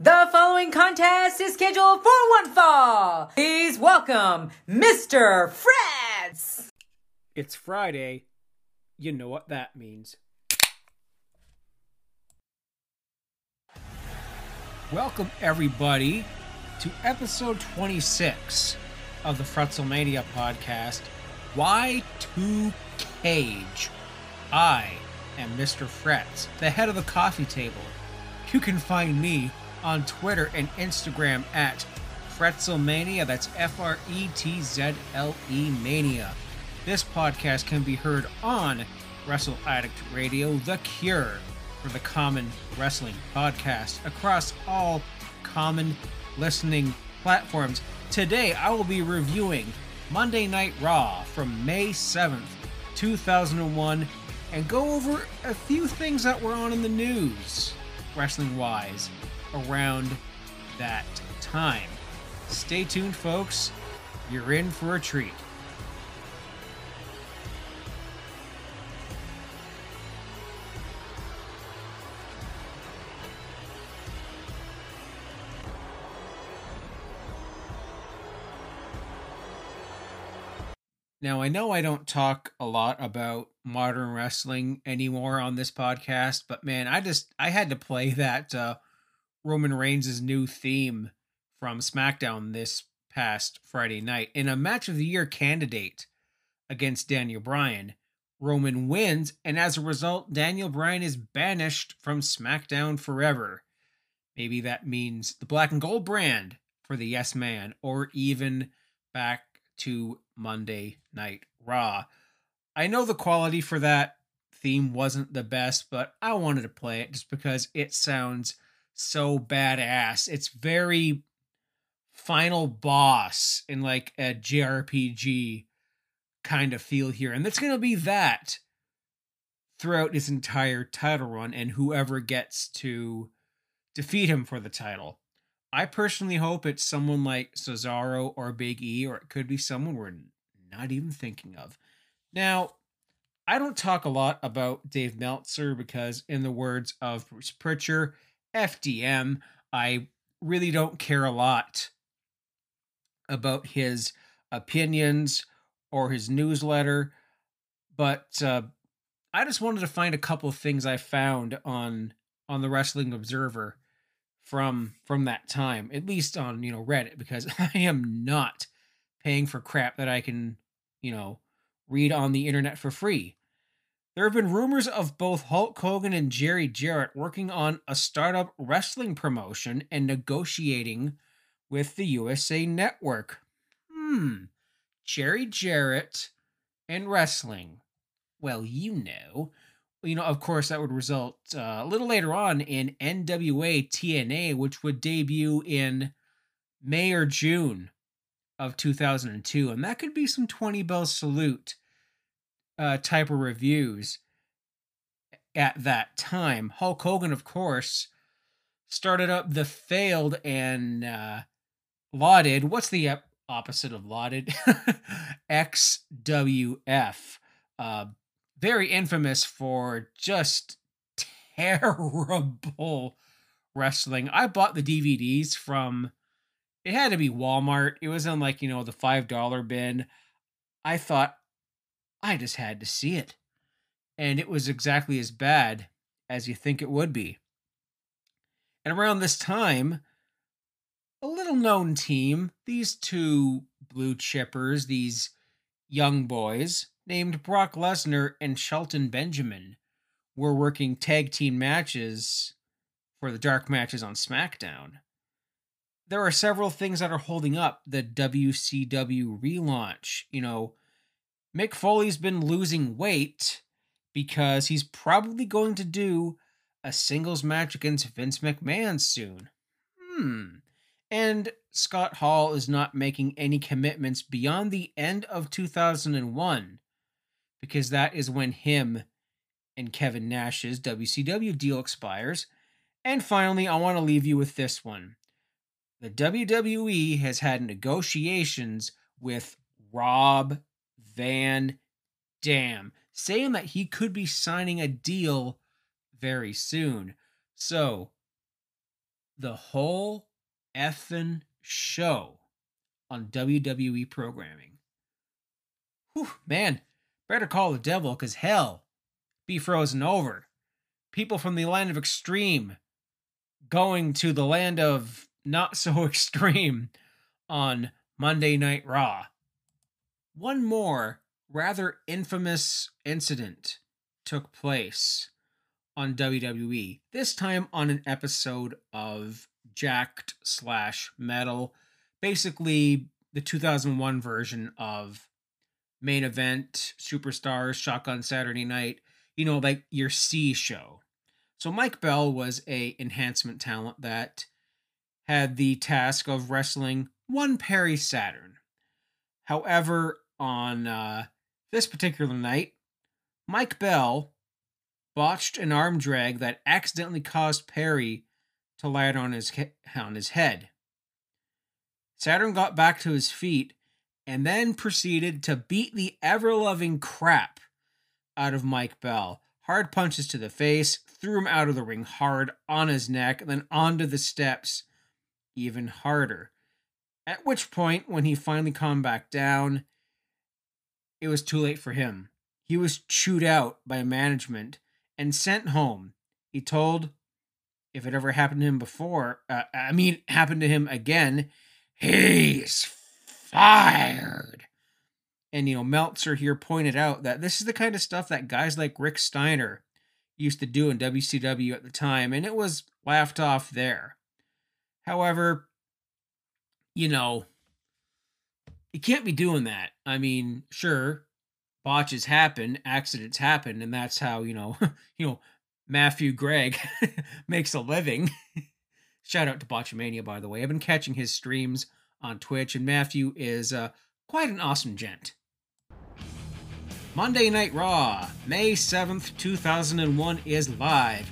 The following contest is scheduled for one fall. Please welcome Mr. Fretz. It's Friday. You know what that means. Welcome, everybody, to episode 26 of the Fretzelmania podcast. Y2 Cage. I am Mr. Fretz, the head of the coffee table. You can find me on Twitter and Instagram at Fretzelmania. That's F R E T Z L E Mania. This podcast can be heard on Wrestle Addict Radio, The Cure, for the Common Wrestling Podcast across all common listening platforms. Today, I will be reviewing Monday Night Raw from May 7th, 2001, and go over a few things that were on in the news, wrestling wise, around that time. Stay tuned, folks. You're in for a treat. Now, I know I don't talk a lot about modern wrestling anymore on this podcast, but man, I just I had to play that uh, Roman Reigns' new theme from SmackDown this past Friday night in a match of the year candidate against Daniel Bryan. Roman wins, and as a result, Daniel Bryan is banished from SmackDown forever. Maybe that means the black and gold brand for the Yes Man, or even back to Monday Night Raw. I know the quality for that theme wasn't the best, but I wanted to play it just because it sounds so badass. It's very final boss in like a JRPG kind of feel here. And that's going to be that throughout his entire title run and whoever gets to defeat him for the title. I personally hope it's someone like Cesaro or Big E, or it could be someone we're not even thinking of. Now, I don't talk a lot about Dave Meltzer because, in the words of Bruce Prichard, FDM, I really don't care a lot about his opinions or his newsletter, but uh, I just wanted to find a couple of things I found on on the Wrestling Observer from from that time, at least on you know Reddit, because I am not paying for crap that I can you know read on the internet for free. There have been rumors of both Hulk Hogan and Jerry Jarrett working on a startup wrestling promotion and negotiating with the USA Network. Hmm, Jerry Jarrett and wrestling. Well, you know. You know, of course, that would result uh, a little later on in NWA TNA, which would debut in May or June of 2002. And that could be some 20 bell salute uh, type of reviews at that time. Hulk Hogan, of course, started up the failed and uh, lauded. What's the opposite of lauded? XWF. Uh, very infamous for just terrible wrestling. I bought the DVDs from. It had to be Walmart. It was in like you know the five dollar bin. I thought I just had to see it. And it was exactly as bad as you think it would be. And around this time, a little known team, these two blue chippers, these young boys, named Brock Lesnar and Shelton Benjamin, were working tag team matches for the dark matches on SmackDown. There are several things that are holding up the WCW relaunch. You know, Mick Foley's been losing weight because he's probably going to do a singles match against Vince McMahon soon. Hmm. And Scott Hall is not making any commitments beyond the end of 2001 because that is when him and Kevin Nash's WCW deal expires. And finally, I want to leave you with this one. The WWE has had negotiations with Rob Van Dam, saying that he could be signing a deal very soon. So, the whole effing show on WWE programming. Whew, man, better call the devil because hell be frozen over. People from the land of extreme going to the land of not so extreme on Monday Night Raw. One more rather infamous incident took place on WWE, this time on an episode of Jakked slash Metal, basically the 2001 version of main event, superstars, shotgun Saturday night, you know, like your C show. So Mike Bell was a enhancement talent that had the task of wrestling one Perry Saturn. However, on uh, this particular night, Mike Bell botched an arm drag that accidentally caused Perry to land on his on his head. Saturn got back to his feet and then proceeded to beat the ever-loving crap out of Mike Bell. Hard punches to the face, threw him out of the ring hard on his neck, and then onto the steps even harder. At which point, when he finally calmed back down, it was too late for him. He was chewed out by management and sent home. He told, if it ever happened to him before, uh, I mean, happened to him again, he's fired. And, you know, Meltzer here pointed out that this is the kind of stuff that guys like Rick Steiner used to do in WCW at the time, and it was laughed off there. However, you know, you can't be doing that. I mean, sure, botches happen, accidents happen, and that's how you know, you know, Matthew Gregg makes a living. Shout out to Botchamania, by the way. I've been catching his streams on Twitch, and Matthew is uh, quite an awesome gent. Monday Night Raw, May 7th, 2001, is live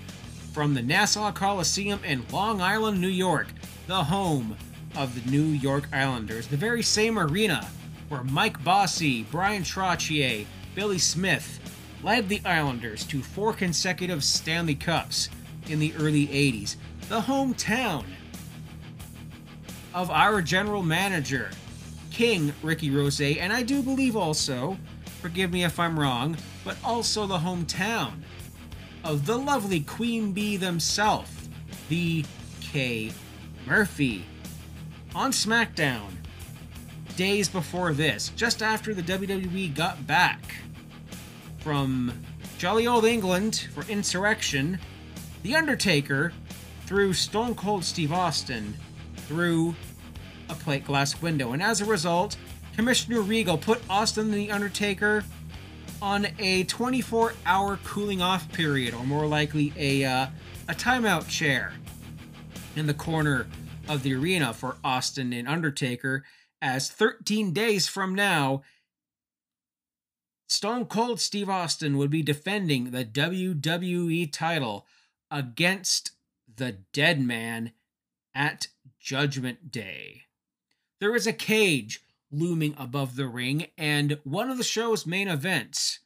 from the Nassau Coliseum in Long Island, New York, the home of the New York Islanders, the very same arena where Mike Bossy, Bryan Trottier, Billy Smith led the Islanders to four consecutive Stanley Cups in the early 80s, the hometown of our general manager, King Ricky Rose, and I do believe also, forgive me if I'm wrong, but also the hometown of the lovely Queen Bee themselves, the K. Murphy on SmackDown, days before this, just after the WWE got back from jolly old England for Insurrextion, The Undertaker threw Stone Cold Steve Austin through a plate glass window. And as a result, Commissioner Regal put Austin and The Undertaker on a 24 hour cooling off period, or more likely a, uh, a timeout chair in the corner of the arena for Austin and Undertaker, as 13 days from now, Stone Cold Steve Austin would be defending the WWE title against the Dead Man at Judgment Day. There is a cage looming above the ring, and one of the show's main events,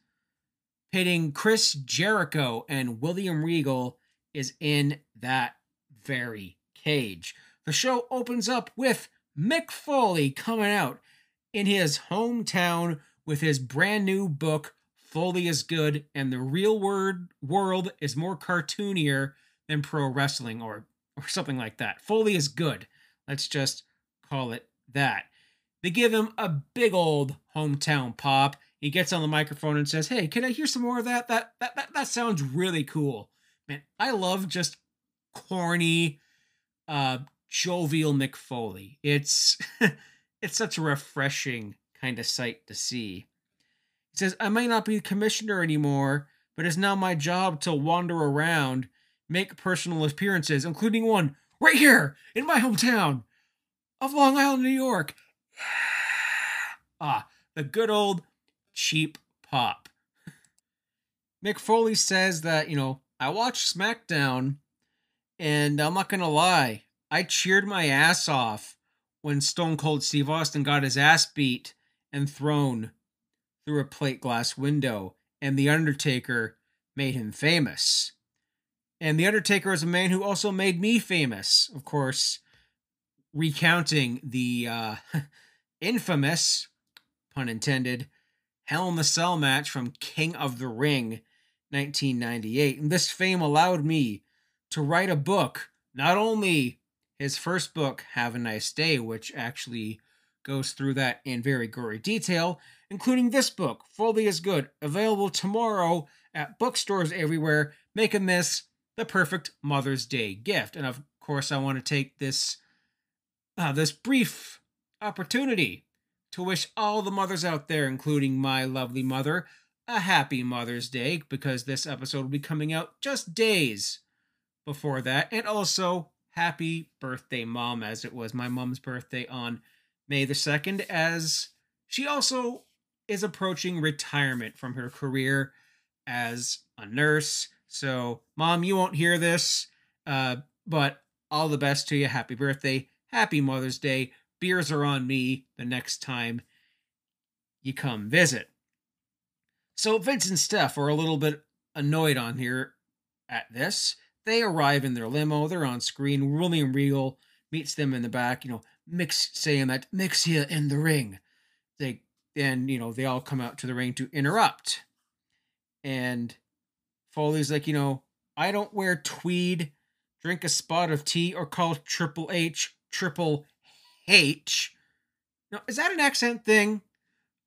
pitting Chris Jericho and William Regal, is in that very cage. The show opens up with Mick Foley coming out in his hometown with his brand new book, Foley is Good, and the real word world is more cartoonier than pro wrestling or, or something like that. Foley is good. Let's just call it that. They give him a big old hometown pop. He gets on the microphone and says, Hey, can I hear some more of that? That that that, that sounds really cool. Man, I love just corny uh jovial Mick Foley. It's it's such a refreshing kind of sight to see. He says, I might not be commissioner anymore, but it's now my job to wander around, make personal appearances, including one right here in my hometown of Long Island, New York. ah, the good old cheap pop. Mick Foley says that, you know, I watched SmackDown and I'm not going to lie, I cheered my ass off when Stone Cold Steve Austin got his ass beat and thrown through a plate glass window, and The Undertaker made him famous. And The Undertaker is a man who also made me famous, of course, recounting the uh, infamous, pun intended, Hell in the Cell match from King of the Ring 1998. And this fame allowed me to write a book, not only his first book, Have a Nice Day, which actually goes through that in very gory detail, including this book, Foley is Good, available tomorrow at bookstores everywhere, making this the perfect Mother's Day gift. And of course, I want to take this uh, this brief opportunity to wish all the mothers out there, including my lovely mother, a happy Mother's Day because this episode will be coming out just days before that. And also, happy birthday, Mom, as it was my mom's birthday on May the 2nd, as she also is approaching retirement from her career as a nurse. So, Mom, you won't hear this, uh, but all the best to you. Happy birthday. Happy Mother's Day. Beers are on me the next time you come visit. So Vince and Steph are a little bit annoyed on here at this. They arrive in their limo. They're on screen. William Regal meets them in the back. You know, Mick's saying that Mick's here in the ring. They and you know they all come out to the ring to interrupt. And Foley's like, you know, I don't wear tweed, drink a spot of tea, or call Triple H Triple H. Now, is that an accent thing?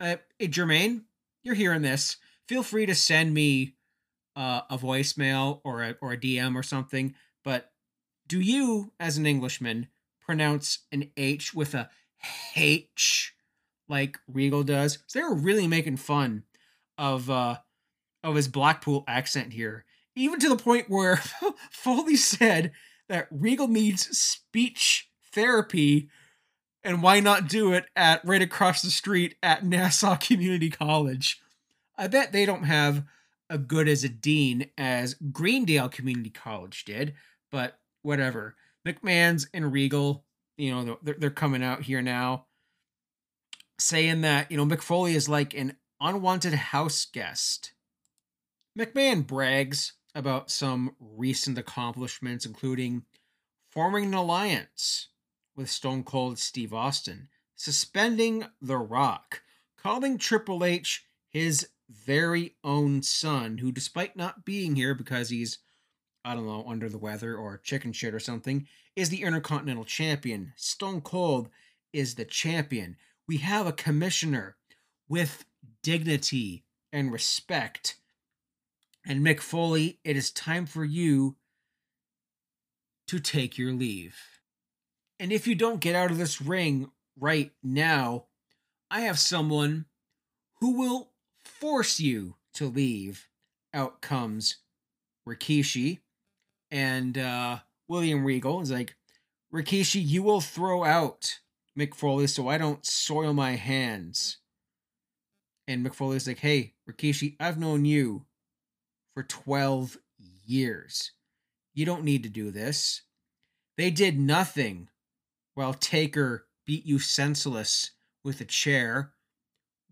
Uh, Jermaine, you're hearing this, feel free to send me uh, a voicemail or a, or a DM or something. But do you, as an Englishman, pronounce an H with a H like Regal does? So they were really making fun of uh, of his Blackpool accent here, even to the point where Foley said that Regal needs speech therapy and why not do it at right across the street at Nassau Community College? I bet they don't have good as a dean as Greendale Community College did, but whatever. McMahon's and Regal, you know, they're, they're coming out here now saying that, you know, McFoley is like an unwanted house guest. McMahon brags about some recent accomplishments, including forming an alliance with Stone Cold Steve Austin, suspending The Rock, calling Triple H his very own son, who, despite not being here because he's, I don't know, under the weather or chicken shit or something, is the Intercontinental Champion. Stone Cold is the champion. We have a commissioner with dignity and respect. And Mick Foley, it is time for you to take your leave. And if you don't get out of this ring right now, I have someone who will force you to leave. Out comes Rikishi. And uh, William Regal is like, Rikishi, you will throw out Mick Foley so I don't soil my hands. And Mick Foley's like, hey, Rikishi, I've known you for 12 years. You don't need to do this. They did nothing while Taker beat you senseless with a chair.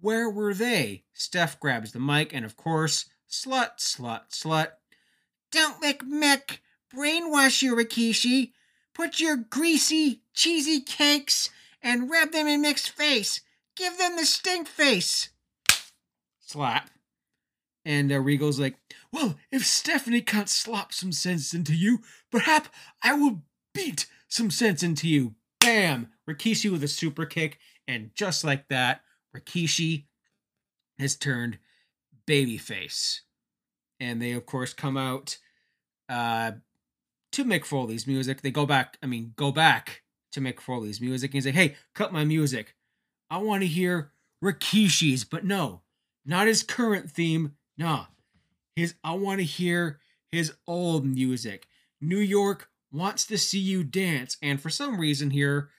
Where were they? Steph grabs the mic, and of course, slut, slut, slut. Don't make Mick brainwash you, Rikishi. Put your greasy, cheesy cakes and rub them in Mick's face. Give them the stink face. Slap. And uh, Regal's like, Well, if Stephanie can't slap some sense into you, perhaps I will beat some sense into you bam, Rikishi with a super kick, and just like that, Rikishi has turned babyface. And they, of course, come out uh, to Mick Foley's music. They go back, I mean, go back to Mick Foley's music and say, hey, cut my music. I want to hear Rikishi's, but no, not his current theme. Nah, his, I want to hear his old music. New York wants to see you dance. And for some reason here,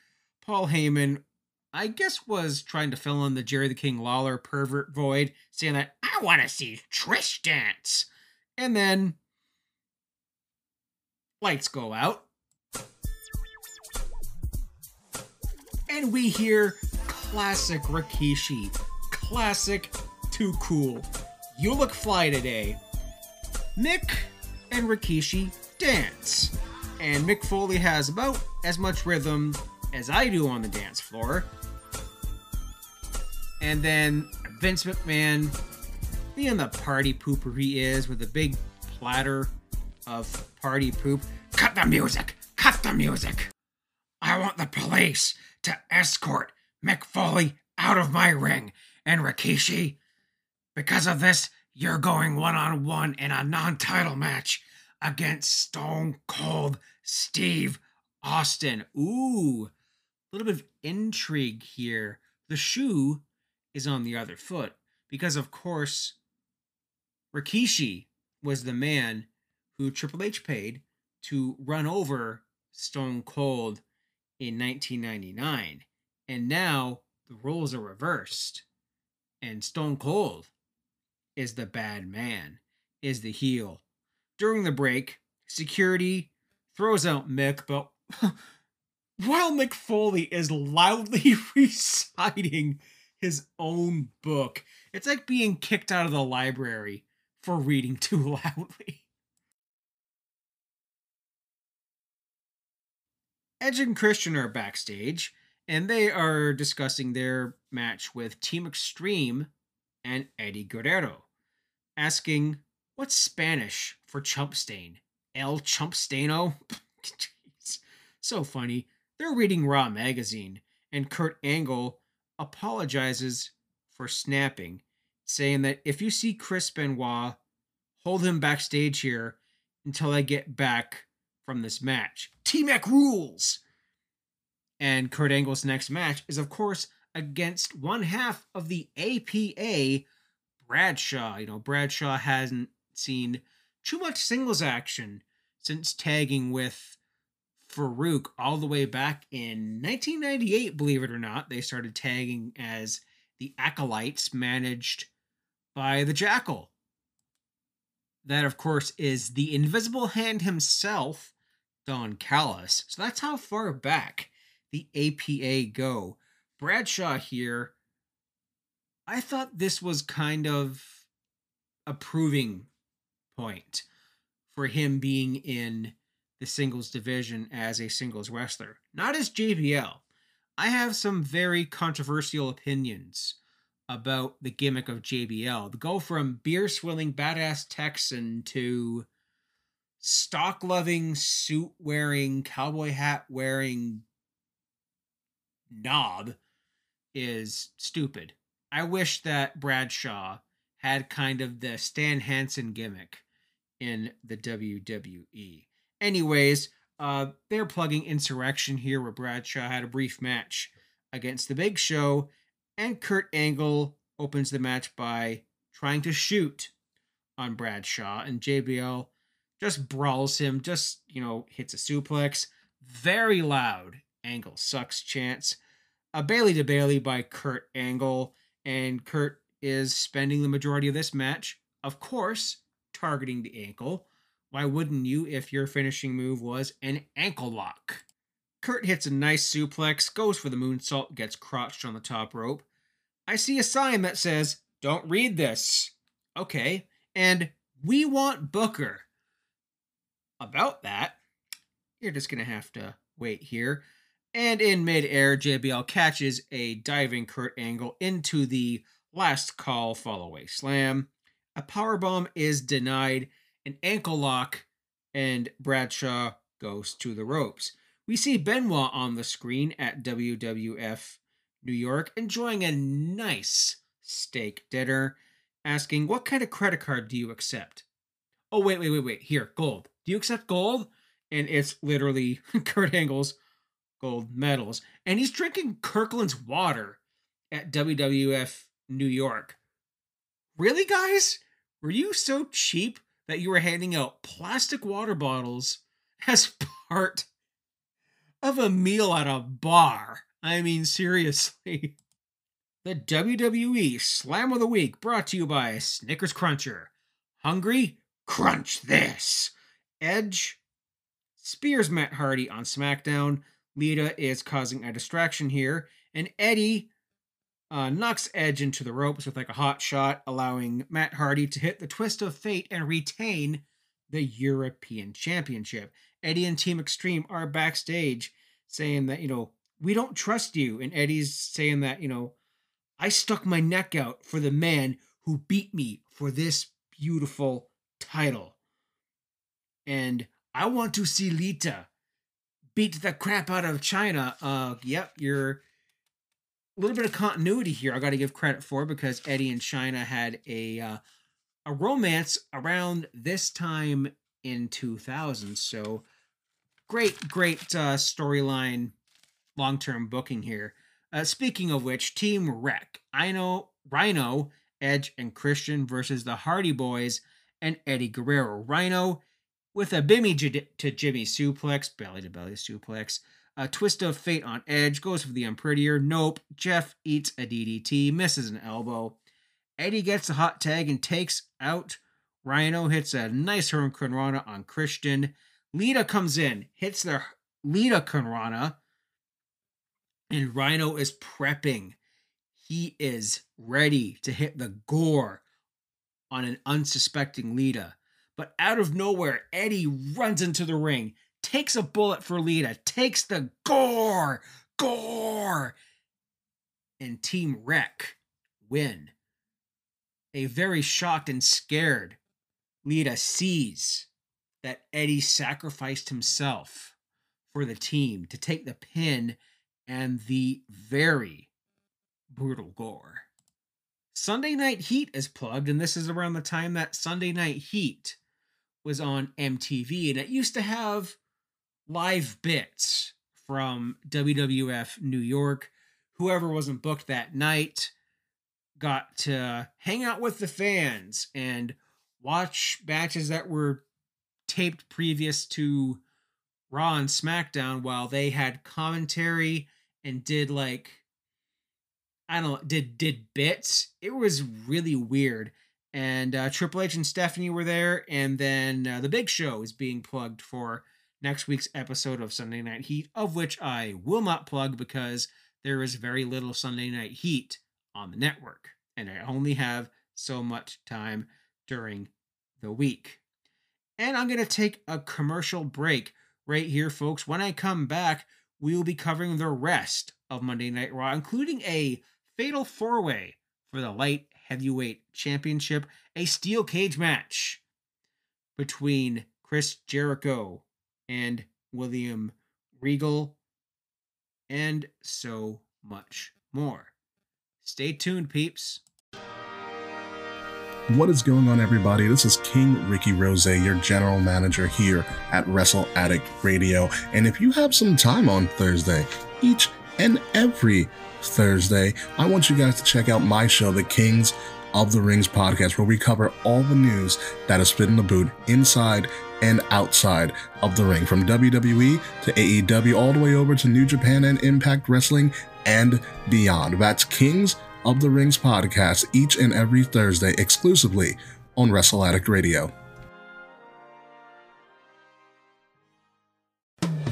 Paul Heyman, I guess, was trying to fill in the Jerry the King Lawler pervert void, saying that I want to see Trish dance. And then lights go out. And we hear classic Rikishi. Classic, too cool. You look fly today. Mick and Rikishi dance. And Mick Foley has about as much rhythm as I do on the dance floor. And then Vince McMahon, being the party pooper he is, with a big platter of party poop. Cut the music! Cut the music! I want the police to escort Mick Foley out of my ring. And Rikishi, because of this, you're going one on one in a non title match against Stone Cold Steve Austin. Ooh, a little bit of intrigue here. The shoe is on the other foot because, of course, Rikishi was the man who Triple H paid to run over Stone Cold in 1999. And now the roles are reversed. And Stone Cold is the bad man, is the heel. During the break, security throws out Mick, but while Mick Foley is loudly reciting his own book, it's like being kicked out of the library for reading too loudly. Edge and Christian are backstage, and they are discussing their match with Team Extreme and Eddie Guerrero, asking, What's Spanish for chump stain? El Chumpstano? so funny. They're reading Raw magazine, and Kurt Angle apologizes for snapping, saying that if you see Chris Benoit, hold him backstage here until I get back from this match. T Mac rules! And Kurt Angle's next match is, of course, against one half of the APA, Bradshaw. You know, Bradshaw hasn't seen too much singles action since tagging with Faarooq all the way back in 1998, believe it or not. They started tagging as the Acolytes, managed by the Jackal. That, of course, is the Invisible Hand himself, Don Callis. So that's how far back the APA go. Bradshaw here, I thought this was kind of a proving point for him being in the singles division as a singles wrestler, not as JBL. I have some very controversial opinions about the gimmick of JBL. To go from beer swilling badass Texan to stock loving, suit wearing, cowboy hat wearing knob is stupid. I wish that Bradshaw had kind of the Stan Hansen gimmick in the WWE. Anyways, uh, they're plugging Insurrextion here, where Bradshaw had a brief match against the Big Show, and Kurt Angle opens the match by trying to shoot on Bradshaw, and JBL just brawls him, just, you know, hits a suplex. Very loud Angle sucks chance. A belly to belly by Kurt Angle, and Kurt is spending the majority of this match, of course, targeting the ankle. Why wouldn't you if your finishing move was an ankle lock? Kurt hits a nice suplex, goes for the moonsault, gets crotched on the top rope. I see a sign that says, Don't read this. Okay. And we want Booker. About that, you're just going to have to wait here. And in midair, JBL catches a diving Kurt Angle into the last call fallaway slam. A powerbomb is denied, an ankle lock, and Bradshaw goes to the ropes. We see Benoit on the screen at WWF New York enjoying a nice steak dinner, asking, What kind of credit card do you accept? Oh, wait, wait, wait, wait. Here, gold. Do you accept gold? And it's literally Kurt Angle's gold medals. And he's drinking Kirkland's water at WWF New York. Really, guys? Were you so cheap that you were handing out plastic water bottles as part of a meal at a bar? I mean, seriously. The WWE Slam of the Week brought to you by Snickers Cruncher. Hungry? Crunch this. Edge spears Matt Hardy on SmackDown. Lita is causing a distraction here, and Eddie uh, knocks Edge into the ropes with like a hot shot, allowing Matt Hardy to hit the twist of fate and retain the European Championship. Eddie and Team Extreme are backstage saying that, you know, we don't trust you. And Eddie's saying that, you know, I stuck my neck out for the man who beat me for this beautiful title. And I want to see Lita beat the crap out of Chyna. Uh, yep, you're little bit of continuity here. I got to give credit for because Eddie and Chyna had a uh, a romance around this time in 2000. So great, great uh, storyline, long term booking here. Uh, speaking of which, Team Wreck, I know Rhino, Edge, and Christian versus the Hardy Boys and Eddie Guerrero. Rhino with a Bimmy to Jimmy suplex, belly to belly suplex. A twist of fate on Edge goes for the unprettier. Nope. Jeff eats a DDT, misses an elbow. Eddie gets a hot tag and takes out Rhino. Hits a nice Hurricanrana on Christian. Lita comes in, hits the Litacanrana, and Rhino is prepping. He is ready to hit the gore on an unsuspecting Lita. But out of nowhere, Eddie runs into the ring, takes a bullet for Lita, takes the gore, gore, and Team Wreck win. A very shocked and scared Lita sees that Eddie sacrificed himself for the team to take the pin and the very brutal gore. Sunday Night Heat is plugged, and this is around the time that Sunday Night Heat was on MTV, and it used to have live bits from WWF New York. Whoever wasn't booked that night got to hang out with the fans and watch matches that were taped previous to Raw and SmackDown while they had commentary and did like I don't know, did did bits. It was really weird and uh, Triple H and Stephanie were there, and then uh, the Big Show is being plugged for next week's episode of Sunday Night Heat, of which I will not plug because there is very little Sunday Night Heat on the network, and I only have so much time during the week. And I'm going to take a commercial break right here, folks. When I come back, we will be covering the rest of Monday Night Raw, including a fatal four way for the light Heavyweight Championship, a steel cage match between Chris Jericho and William Regal, and so much more. Stay tuned, peeps. What is going on, everybody? This is King Ricky Rose, your general manager here at Wrestle Addict Radio. And if you have some time on Thursday, each and every Thursday, I want you guys to check out my show, The Kings of the Rings podcast, where we cover all the news that is spit in the boot inside and outside of the ring, from WWE to AEW, all the way over to New Japan and Impact Wrestling and beyond. That's Kings of the Rings podcast each and every Thursday exclusively on Wrestle Addict Radio.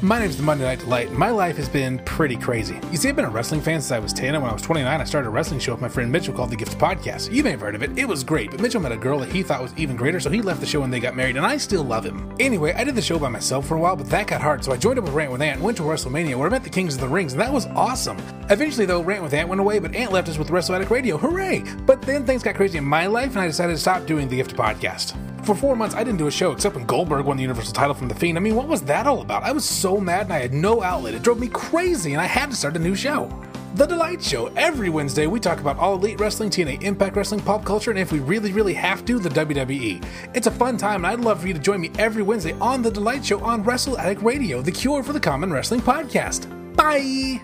My name's the Monday Night Delight, and my life has been pretty crazy. You see, I've been a wrestling fan since I was 10, and when I was 29, I started a wrestling show with my friend Mitchell called The Gift Podcast. You may have heard of it, it was great, but Mitchell met a girl that he thought was even greater, so he left the show when they got married, and I still love him. Anyway, I did the show by myself for a while, but that got hard, so I joined up with Rant with Ant and went to WrestleMania, where I met the Kings of the Rings, and that was awesome. Eventually, though, Rant with Ant went away, but Ant left us with Wrestle Radio, hooray! But then things got crazy in my life, and I decided to stop doing The Gift Podcast. For four months, I didn't do a show except when Goldberg won the Universal title from The Fiend. I mean, what was that all about? I was so mad and I had no outlet. It drove me crazy and I had to start a new show. The Delight Show. Every Wednesday, we talk about all elite wrestling, TNA Impact Wrestling, pop culture, and if we really, really have to, the WWE. It's a fun time, and I'd love for you to join me every Wednesday on The Delight Show on Wrestle Addict Radio, the cure for the common wrestling podcast. Bye!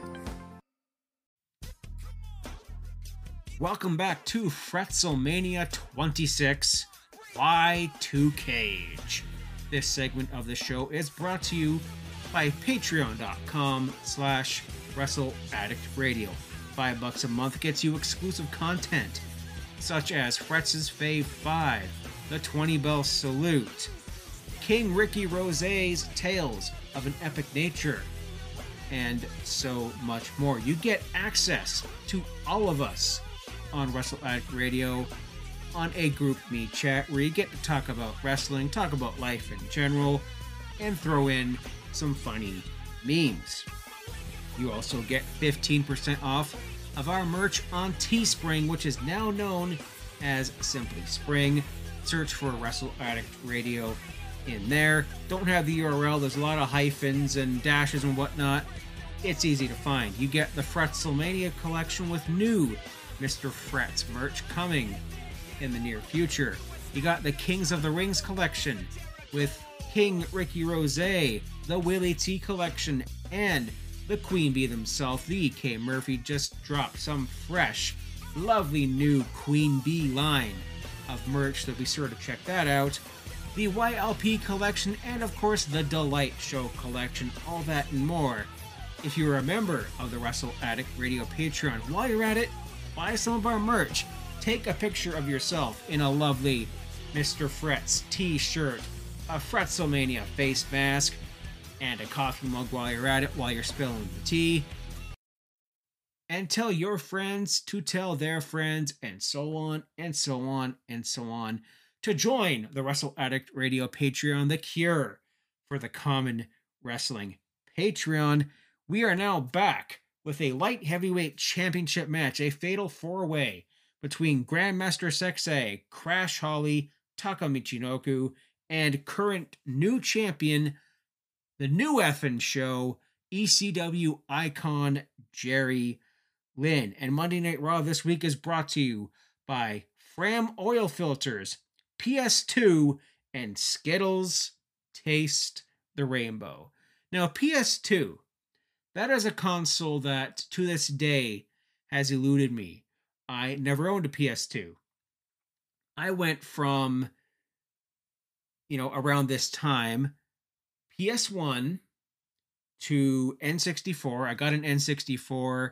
Welcome back to Fretzelmania 26. Y2 Cage. This segment of the show is brought to you by patreon.com slash wrestle addict radio. Five bucks a month gets you exclusive content such as Fretz's Fave 5, the 20 Bell Salute, King Ricky Rose's Tales of an Epic Nature, and so much more. You get access to all of us on Wrestle Addict Radio on a group me chat where you get to talk about wrestling, talk about life in general, and throw in some funny memes. You also get 15% off of our merch on Teespring, which is now known as Simply Spring. Search for Wrestle Addict Radio in there. Don't have the URL, there's a lot of hyphens and dashes and whatnot. It's easy to find. You get the Fretzelmania collection with new Mr. Fretz merch coming in the near future. You got the Kings of the Rings collection with King Ricky Rose, the Willie T collection, and the Queen Bee themselves, the K Murphy, just dropped some fresh, lovely new Queen Bee line of merch, so be sure to check that out. The YLP collection, and of course the Delight Show collection, all that and more. If you're a member of the Wrestle Addict Radio Patreon, while you're at it, buy some of our merch. Take a picture of yourself in a lovely Mr. Fretz t shirt, a Fretzelmania face mask, and a coffee mug while you're at it, while you're spilling the tea. And tell your friends to tell their friends, and so on, and so on, and so on, to join the Wrestle Addict Radio Patreon, the cure for the common wrestling Patreon. We are now back with a light heavyweight championship match, a fatal four way between Grandmaster Sexay, Crash Holly, Taka Michinoku, and current new champion, the new effin' show, ECW icon Jerry Lynn. And Monday Night Raw this week is brought to you by Fram Oil Filters, PS2, and Skittles Taste the Rainbow. Now, PS2, that is a console that to this day has eluded me. I never owned a PS2. I went from, you know, around this time, PS1 to N64. I got an N64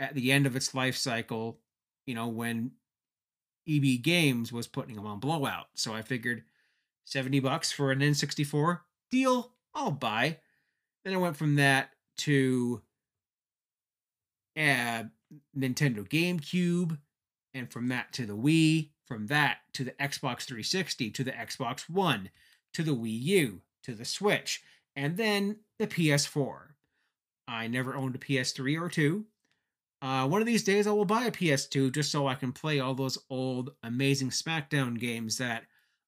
at the end of its life cycle, you know, when EB Games was putting them on blowout. So I figured 70 bucks for an N64 deal, I'll buy. Then I went from that to uh, Nintendo GameCube, and from that to the Wii, from that to the Xbox 360, to the Xbox One, to the Wii U, to the Switch, and then the PS4. I never owned a PS3 or 2. Uh, one of these days, I will buy a PS2 just so I can play all those old, amazing SmackDown games that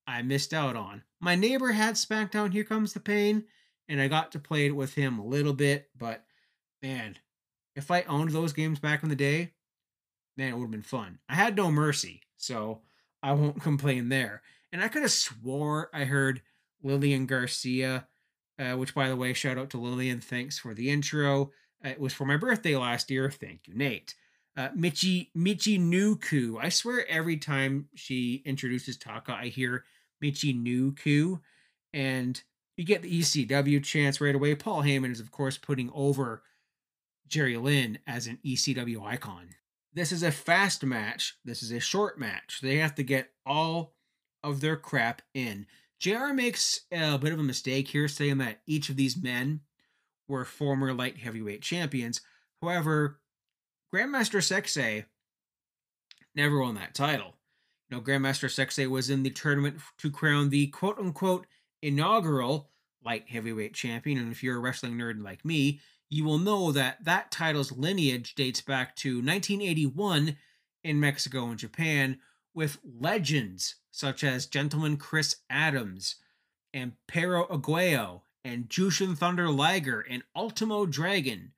I missed out on. My neighbor had SmackDown Here Comes the Pain, and I got to play it with him a little bit, but man, if I owned those games back in the day, man, it would have been fun. I had no mercy, so I won't complain there. And I could have swore I heard Lillian Garcia, uh, which, by the way, shout out to Lillian. Thanks for the intro. Uh, it was for my birthday last year. Thank you, Nate. Uh, Michi Michi Nuku. I swear every time she introduces Taka, I hear Michi Nuku, and you get the ECW chance right away. Paul Heyman is, of course, putting over Jerry Lynn as an ECW icon. This is a fast match. This is a short match. They have to get all of their crap in. JR makes a bit of a mistake here, saying that each of these men were former light heavyweight champions. However, Grandmaster Sexay never won that title. You know, Grandmaster Sexay was in the tournament to crown the quote unquote inaugural light heavyweight champion. And if you're a wrestling nerd like me, you will know that that title's lineage dates back to 1981 in Mexico and Japan with legends such as Gentleman Chris Adams and Perro Aguayo and Jushin Thunder Liger and Ultimo Dragon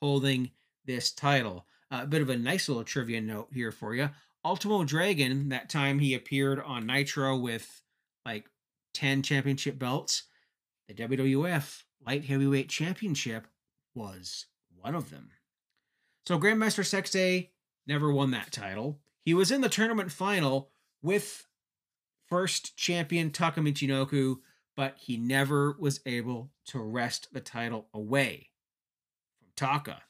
holding this title. Uh, a bit of a nice little trivia note here for you. Ultimo Dragon, that time he appeared on Nitro with like 10 championship belts, the WWF Light Heavyweight Championship was one of them. So Grandmaster Sexay never won that title. He was in the tournament final with first champion Taka Michinoku, but he never was able to wrest the title away from Taka.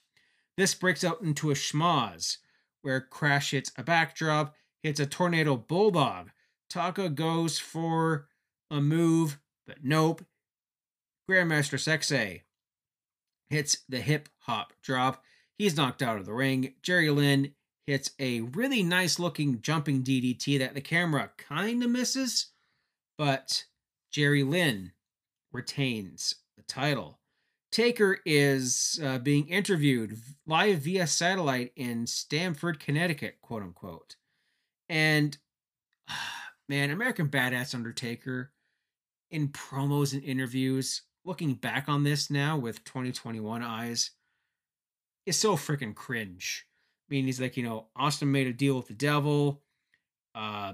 This breaks out into a schmoz, where Crash hits a backdrop, hits a tornado bulldog. Taka goes for a move, but nope. Grandmaster Sexay hits the hip hop drop. He's knocked out of the ring. Jerry Lynn hits a really nice looking jumping DDT that the camera kind of misses, but Jerry Lynn retains the title. Taker is uh, being interviewed live via satellite in Stamford, Connecticut, quote unquote. And man, American Badass Undertaker in promos and interviews, looking back on this now with 2021 eyes, is so freaking cringe. I mean, he's like, you know, Austin made a deal with the devil. Uh,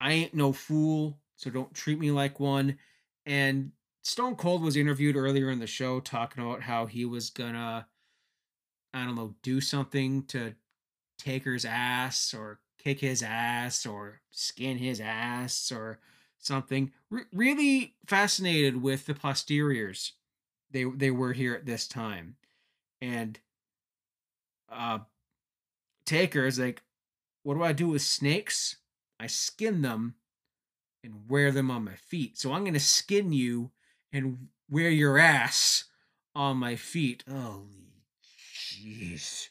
I ain't no fool, so don't treat me like one. And Stone Cold was interviewed earlier in the show talking about how he was gonna, I don't know, do something to Taker's ass or kick his ass or skin his ass or something. R- really fascinated with the posteriors they they were here at this time, and uh, Taker is like, what do I do with snakes? I skin them and wear them on my feet. So I'm gonna skin you and wear your ass on my feet. Holy jeez.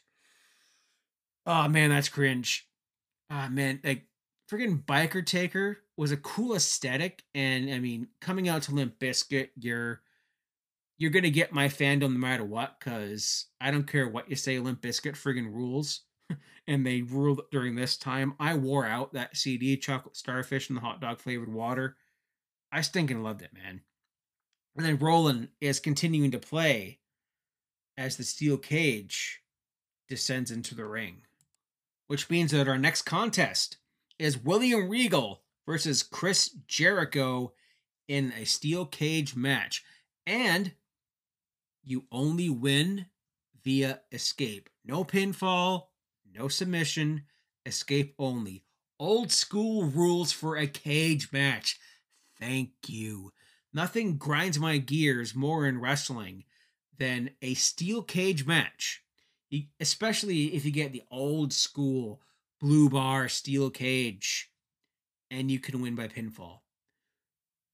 Oh man, that's cringe. Ah man, like freaking biker taker was a cool aesthetic, and I mean, coming out to Limp Bizkit you're you're gonna get my fandom no matter what, cause I don't care what you say, Limp Bizkit friggin' rules. and they ruled during this time. I wore out that CD, Chocolate Starfish and the hot dog flavored water. I stinking loved it, man. And then Roland is continuing to play as the steel cage descends into the ring. Which means that our next contest is William Regal versus Chris Jericho in a steel cage match. And you only win via escape. No pinfall, no submission, escape only. Old school rules for a cage match. Thank you. Nothing grinds my gears more in wrestling than a steel cage match, especially if you get the old school blue bar steel cage and you can win by pinfall.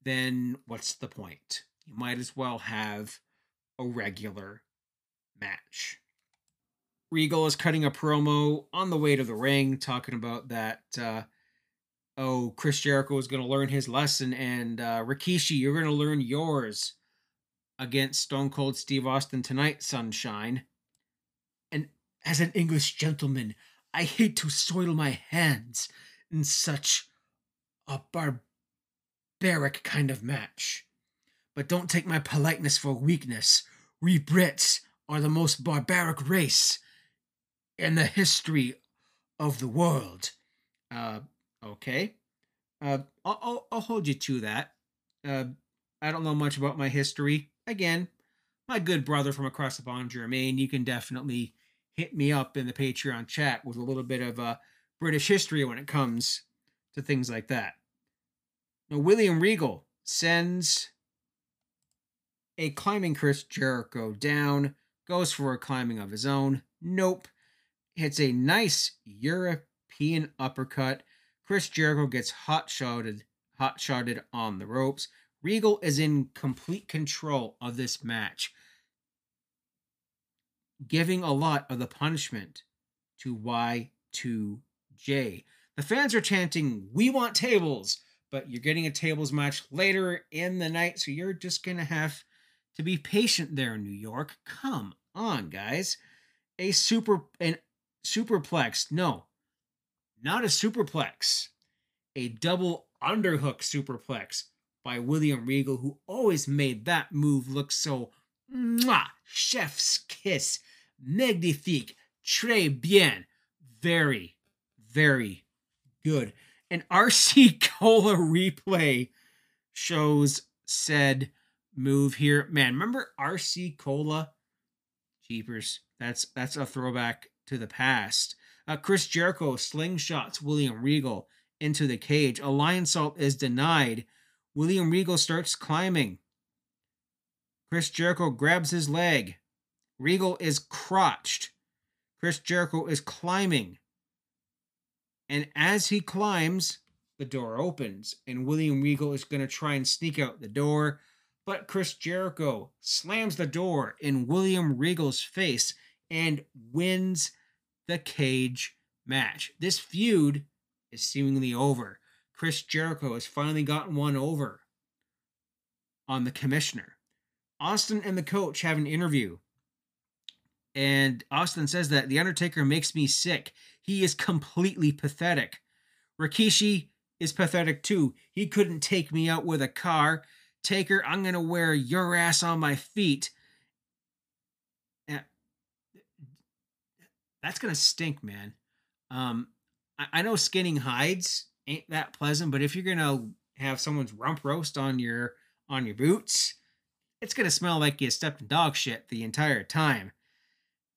Then what's the point? You might as well have a regular match. Regal is cutting a promo on the way to the ring, talking about that. Uh, oh, Chris Jericho is going to learn his lesson, and uh, Rikishi, you're going to learn yours against Stone Cold Steve Austin tonight, Sunshine. And as an English gentleman, I hate to soil my hands in such a barbaric kind of match. But don't take my politeness for weakness. We Brits are the most barbaric race in the history of the world. Uh, okay. Uh, I'll, I'll, I'll hold you to that. Uh, I don't know much about my history. Again, my good brother from across the pond, Jermaine, you can definitely hit me up in the Patreon chat with a little bit of uh, British history when it comes to things like that. Now, William Regal sends a climbing Chris Jericho down, goes for a climbing of his own. Nope hits a nice European uppercut. Chris Jericho gets hot shotted, hot shotted on the ropes. Regal is in complete control of this match, giving a lot of the punishment to Y2J. The fans are chanting, We want tables, but you're getting a tables match later in the night, so you're just going to have to be patient there, in New York. Come on, guys. A super, an superplex. No, not a superplex. A double underhook superplex by William Regal, who always made that move look so mwah, chef's kiss, magnifique, très bien, very, very good. An RC Cola replay shows said move here. Man, remember RC Cola? Jeepers. That's that's a throwback to the past. Uh, Chris Jericho slingshots William Regal into the cage. A Lionsault is denied. William Regal starts climbing. Chris Jericho grabs his leg. Regal is crotched. Chris Jericho is climbing. And as he climbs, the door opens, and William Regal is going to try and sneak out the door. But Chris Jericho slams the door in William Regal's face and wins the cage match. This feud is seemingly over. Chris Jericho has finally gotten one over on the commissioner. Austin and the coach have an interview. And Austin says that The Undertaker makes me sick. He is completely pathetic. Rikishi is pathetic too. He couldn't take me out with a car. Taker, I'm going to wear your ass on my feet. That's going to stink, man. Um, I, I know skinning hides ain't that pleasant, but if you're going to have someone's rump roast on your on your boots, it's going to smell like you stepped in dog shit the entire time.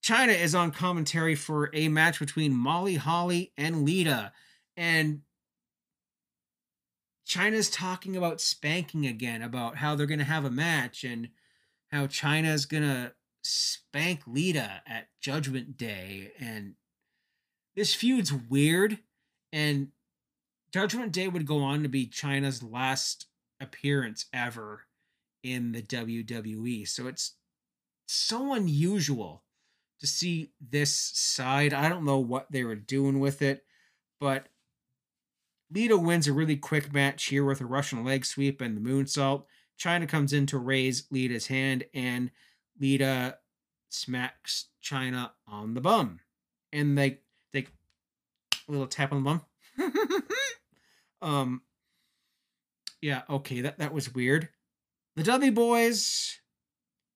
Chyna is on commentary for a match between Molly Holly and Lita. And Chyna's talking about spanking again, about how they're going to have a match and how Chyna's going to spank Lita at Judgment Day. And this feud's weird. And Judgment Day would go on to be Chyna's last appearance ever in the WWE. So it's so unusual to see this side. I don't know what they were doing with it, but Lita wins a really quick match here with a Russian leg sweep and the moonsault. Chyna comes in to raise Lita's hand, and Lita smacks Chyna on the bum. And they they a little tap on the bum. um yeah, okay, that, that was weird. The Dudley Boys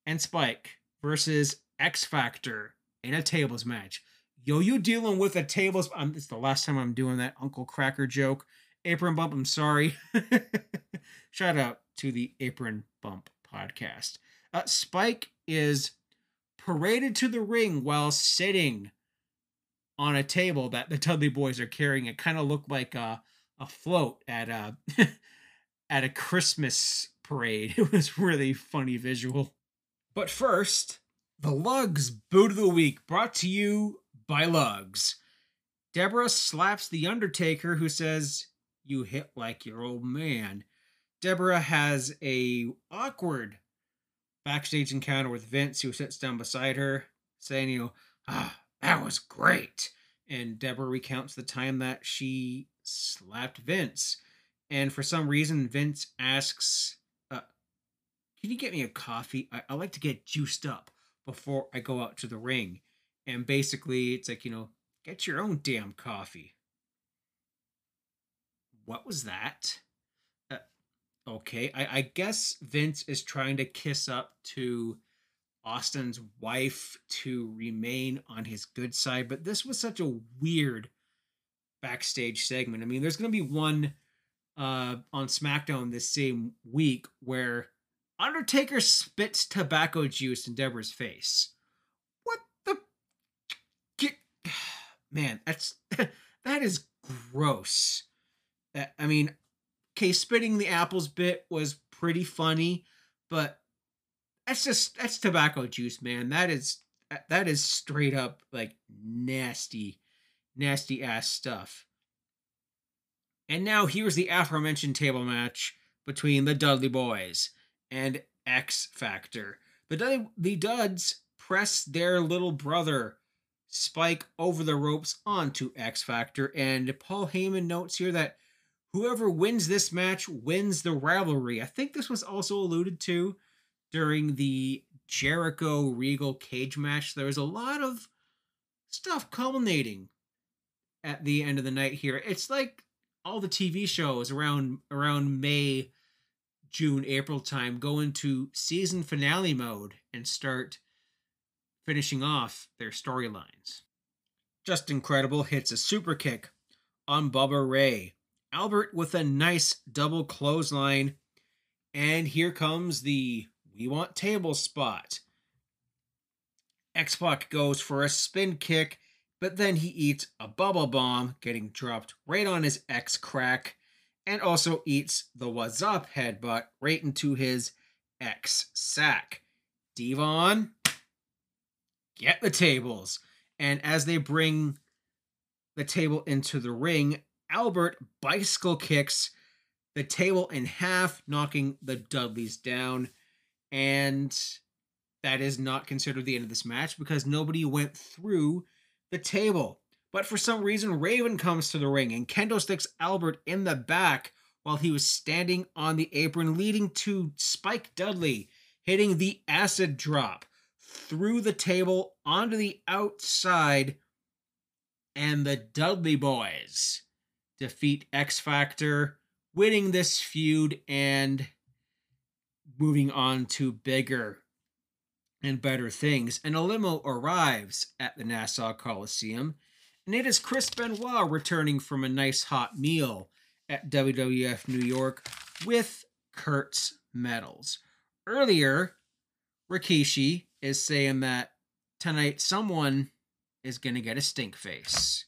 and Spike versus X Factor in a tables match. Yo, you dealing with a tables? Um, it's the last time I'm doing that Uncle Kracker joke. Apron bump. I'm sorry. Shout out to the Apron Bump podcast. Uh, Spike is paraded to the ring while sitting on a table that the Dudley Boys are carrying. It kind of looked like a, a float at a at a Christmas parade. It was really funny visual. But first, the Lugz Boot of the Week, brought to you by Lugz. Deborah slaps The Undertaker, who says, You hit like your old man. Deborah has a awkward backstage encounter with Vince, who sits down beside her, saying, You know, ah, that was great. And Deborah recounts the time that she slapped Vince. And for some reason, Vince asks, uh, Can you get me a coffee? I, I like to get juiced up before I go out to the ring. And basically, it's like, you know, get your own damn coffee. What was that? Uh, okay, I, I guess Vince is trying to kiss up to Austin's wife to remain on his good side, but this was such a weird backstage segment. I mean, there's going to be one uh, on SmackDown this same week where Undertaker spits tobacco juice in Deborah's face. What the? Man, that's that is gross. I mean, okay, spitting the apples bit was pretty funny, but that's just that's tobacco juice, man. That is that is straight up like nasty, nasty ass stuff. And now here's the aforementioned table match between the Dudley Boys and X Factor. The, the Duds press their little brother Spike over the ropes onto X Factor, and Paul Heyman notes here that whoever wins this match wins the rivalry. I think this was also alluded to during the Jericho Regal cage match. There was a lot of stuff culminating at the end of the night here. It's like all the TV shows around around May June, April time go into season finale mode and start finishing off their storylines. Justin Credible hits a super kick on Bubba Ray. Albert with a nice double clothesline. And here comes the We Want Table spot. X Pac goes for a spin kick, but then he eats a Bubba Bomb, getting dropped right on his X crack and also eats the what's up headbutt right into his X sack. Devon, get the tables. And as they bring the table into the ring, Albert bicycle kicks the table in half, knocking the Dudleys down. And that is not considered the end of this match because nobody went through the table. But for some reason, Raven comes to the ring and Kendo sticks Albert in the back while he was standing on the apron, leading to Spike Dudley hitting the acid drop through the table onto the outside. And the Dudley boys defeat X Factor, winning this feud and moving on to bigger and better things. And a limo arrives at the Nassau Coliseum, and it is Chris Benoit returning from a nice hot meal at WWF New York with Kurt's medals. Earlier, Rikishi is saying that tonight someone is going to get a stink face.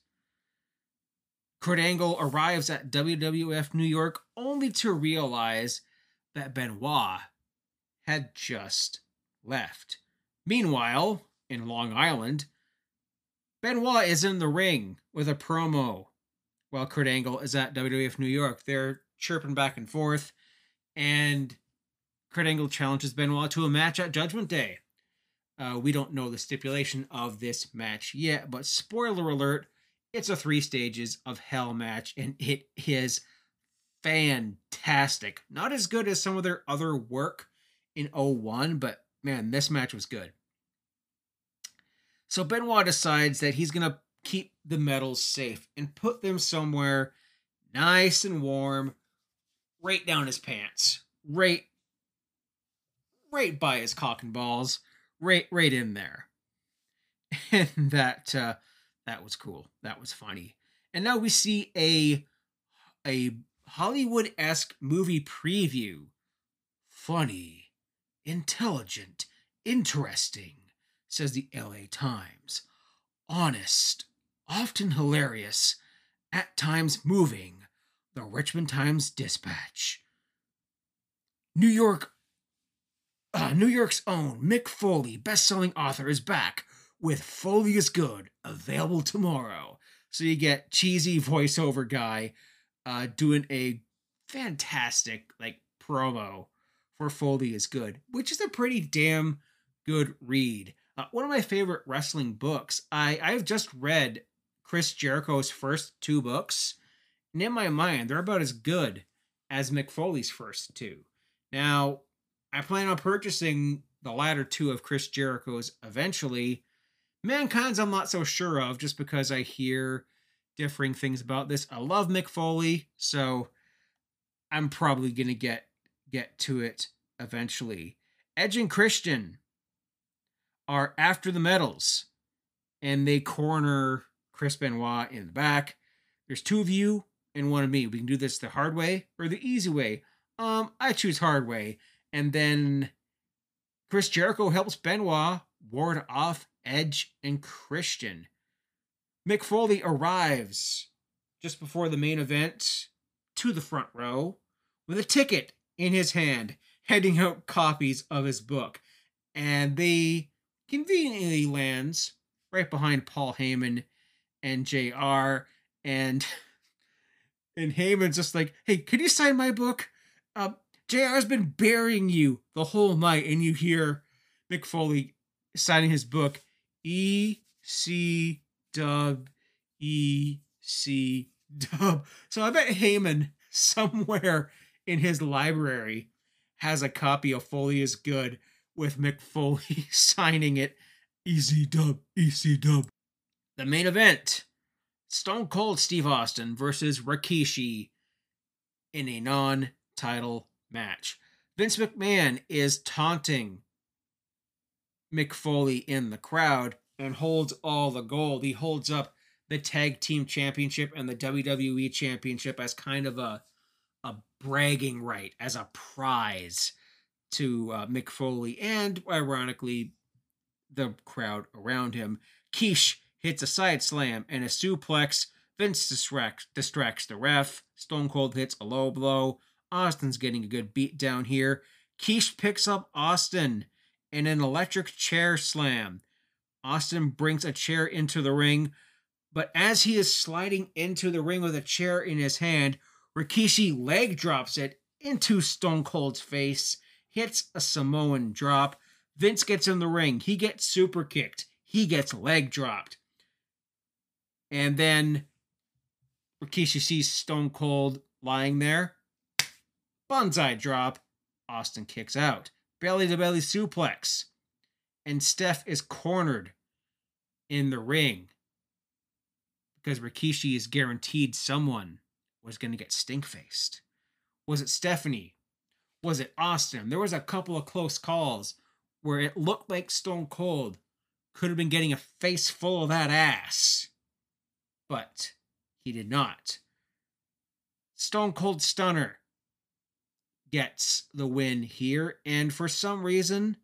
Kurt Angle arrives at WWF New York only to realize that Benoit had just left. Meanwhile, in Long Island, Benoit is in the ring with a promo while Kurt Angle is at WWF New York. They're chirping back and forth, and Kurt Angle challenges Benoit to a match at Judgment Day. Uh, we don't know the stipulation of this match yet, but spoiler alert, it's a three stages of hell match, and it is fantastic. Not as good as some of their other work in 01, but man, this match was good. So Benoit decides that he's going to keep the medals safe and put them somewhere nice and warm, right down his pants, right, right by his cock and balls, right, right in there. And that uh, that was cool. That was funny. And now we see a a Hollywood esque movie preview. Funny, intelligent, interesting, says the LA Times. Honest, often hilarious, at times moving, the Richmond Times Dispatch. New York uh, New York's own Mick Foley, best-selling author, is back with Foley is Good, available tomorrow. So you get cheesy voiceover guy uh, doing a fantastic like promo for Foley is Good, which is a pretty damn good read. Uh, one of my favorite wrestling books. I I've just read Chris Jericho's first two books, and in my mind, they're about as good as Mick Foley's first two. Now, I plan on purchasing the latter two of Chris Jericho's eventually. Mankind's I'm not so sure of just because I hear differing things about this. I love Mick Foley, so I'm probably gonna get get to it eventually. Edge and Christian are after the medals, and they corner Chris Benoit in the back. There's two of you and one of me. We can do this the hard way or the easy way. Um, I choose hard way. And then Chris Jericho helps Benoit ward off Edge and Christian. Mick Foley arrives just before the main event to the front row with a ticket in his hand, handing out copies of his book. And they conveniently lands right behind Paul Heyman and JR. And and Heyman's just like, hey, can you sign my book? Uh, JR's been burying you the whole night, and you hear Mick Foley signing his book, E C Dub E C Dub. So I bet Heyman somewhere in his library has a copy of Foley is Good with Mick Foley signing it Easy Dub, Easy Dub. The main event Stone Cold Steve Austin versus Rikishi in a non title match. Vince McMahon is taunting Mick Foley in the crowd and holds all the gold. He holds up the tag team championship and the WWE championship as kind of a a bragging right, as a prize to uh, Mick Foley and ironically the crowd around him. Keish hits a side slam and a suplex. Vince distracts, distracts the ref. Stone Cold hits a low blow. Austin's getting a good beat down here. Keish picks up Austin in an electric chair slam. Austin brings a chair into the ring, but as he is sliding into the ring with a chair in his hand, Rikishi leg drops it into Stone Cold's face, hits a Samoan drop. Vince gets in the ring. He gets super kicked. He gets leg dropped. And then Rikishi sees Stone Cold lying there. Banzai drop. Austin kicks out. Belly to belly suplex. And Steph is cornered in the ring because Rikishi is guaranteed someone was going to get stink faced. Was it Stephanie? Was it Austin? There was a couple of close calls where it looked like Stone Cold could have been getting a face full of that ass. But he did not. Stone Cold Stunner gets the win here, and for some reason,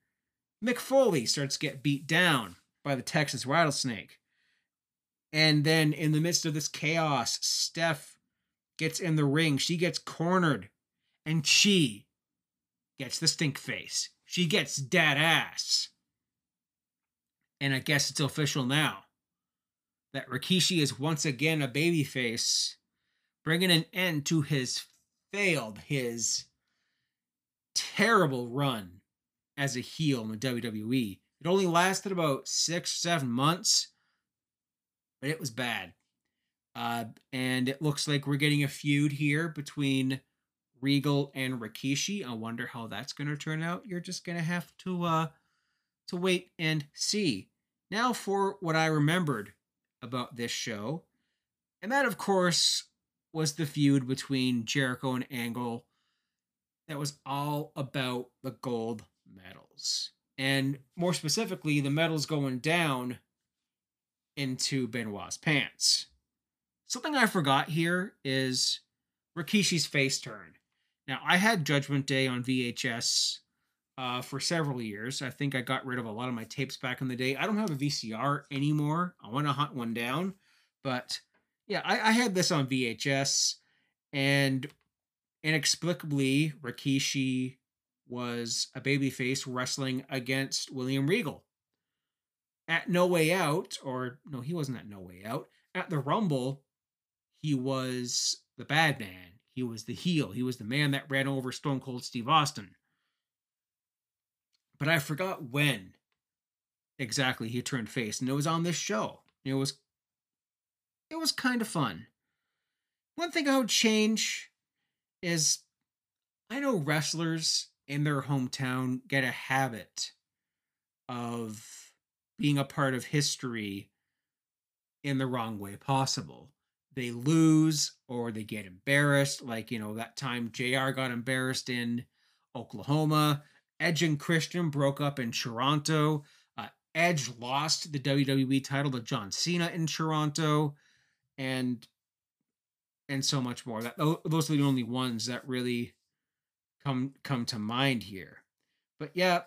Mick Foley starts to get beat down by the Texas Rattlesnake. And then in the midst of this chaos, Steph gets in the ring. She gets cornered, and she gets the stink face. She gets dead ass. And I guess it's official now that Rikishi is once again a babyface, bringing an end to his failed, his terrible run as a heel in the WWE. It only lasted about six, seven months, but it was bad. Uh, and it looks like we're getting a feud here between Regal and Rikishi. I wonder how that's going to turn out. You're just going to have to uh, to wait and see. Now for what I remembered about this show, and that of course was the feud between Jericho and Angle. That was all about the gold medals, and more specifically, the medals going down into Benoit's pants. Something I forgot here is Rikishi's face turn. Now, I had Judgment Day on VHS uh, for several years. I think I got rid of a lot of my tapes back in the day. I don't have a VCR anymore. I want to hunt one down. But yeah, I, I had this on VHS, and inexplicably, Rikishi was a babyface wrestling against William Regal. At No Way Out, or no, he wasn't at No Way Out. At the Rumble, he was the bad man. He was the heel. He was the man that ran over Stone Cold Steve Austin. But I forgot when exactly he turned face, and it was on this show. It was it was kind of fun. One thing I would change is I know wrestlers in their hometown get a habit of being a part of history in the wrong way possible they lose or they get embarrassed. Like, you know, that time JR got embarrassed in Oklahoma. Edge and Christian broke up in Toronto. Uh, Edge lost the WWE title to John Cena in Toronto. And and so much more. That those are the only ones that really come come to mind here. But yeah,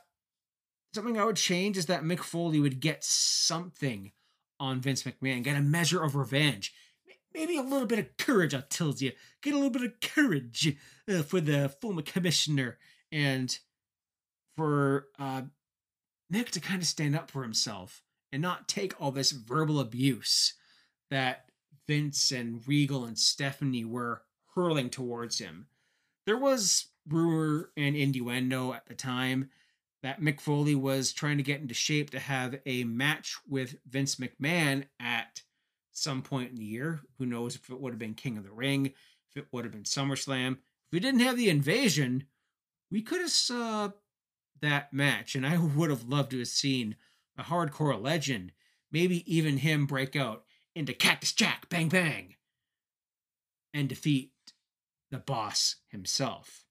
something I would change is that Mick Foley would get something on Vince McMahon, get a measure of revenge maybe a little bit of courage, I tells you. Get a little bit of courage uh, for the former commissioner and for uh, Nick to kind of stand up for himself and not take all this verbal abuse that Vince and Regal and Stephanie were hurling towards him. There was rumor and innuendo at the time that Mick Foley was trying to get into shape to have a match with Vince McMahon at some point in the year. Who knows if it would have been King of the Ring, if it would have been SummerSlam. If we didn't have the invasion, we could have saw that match, and I would have loved to have seen a hardcore legend, maybe even him break out into Cactus Jack, bang bang, and defeat the boss himself.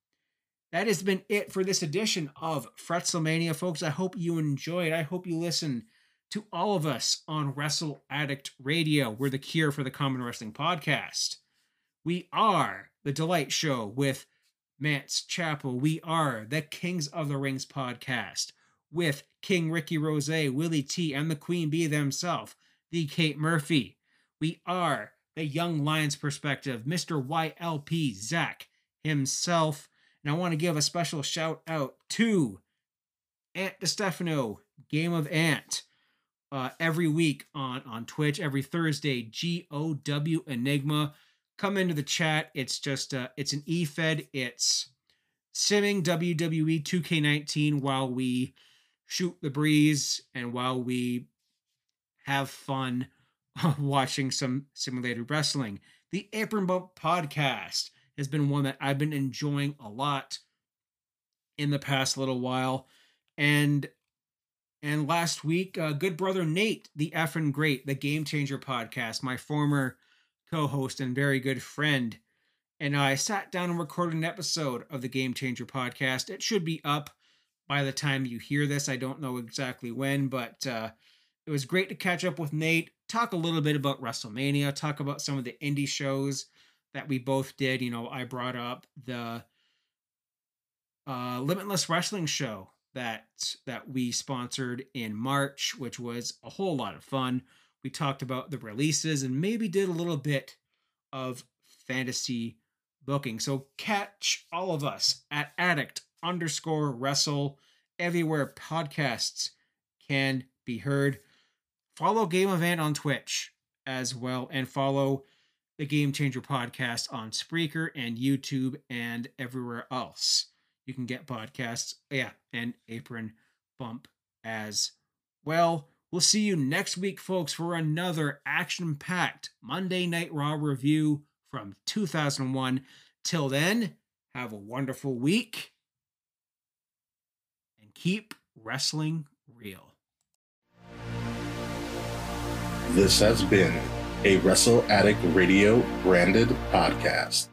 That has been it for this edition of Fretzelmania, folks. I hope you enjoyed. I hope you listen to all of us on Wrestle Addict Radio. We're the cure for the Common Wrestling Podcast. We are the Delight Show with Mance Chappell. We are the Kings of the Rings podcast with King Ricky Rose, Willie T, and the Queen Bee themselves, the Kate Murphy. We are the Young Lions Perspective, Mr. YLP Zach himself. And I want to give a special shout out to Ant DeStefano, Game of Ant uh, every week on on Twitch every Thursday. G O W Enigma. Come into the chat. It's just uh, it's an e-fed. It's simming WWE 2K19 while we shoot the breeze and while we have fun watching some simulated wrestling. The Apron Bump podcast has been one that I've been enjoying a lot in the past little while. And and last week, uh, good brother Nate, the effing great, the Game Changer podcast, my former co-host and very good friend, and I sat down and recorded an episode of the Game Changer podcast. It should be up by the time you hear this. I don't know exactly when, but uh, it was great to catch up with Nate, talk a little bit about WrestleMania, talk about some of the indie shows that we both did. You know, I brought up the uh, Limitless Wrestling show that that we sponsored in March, which was a whole lot of fun. We talked about the releases and maybe did a little bit of fantasy booking. So catch all of us at addict underscore wrestle everywhere podcasts can be heard. Follow Game Event on Twitch as well, and follow the Game Changer podcast on Spreaker and YouTube and everywhere else. You can get podcasts, yeah, and Apron Bump as well. We'll see you next week, folks, for another action packed Monday Night Raw review from 2001. Till then, have a wonderful week and keep wrestling real. This has been a Wrestle Addict Radio branded podcast.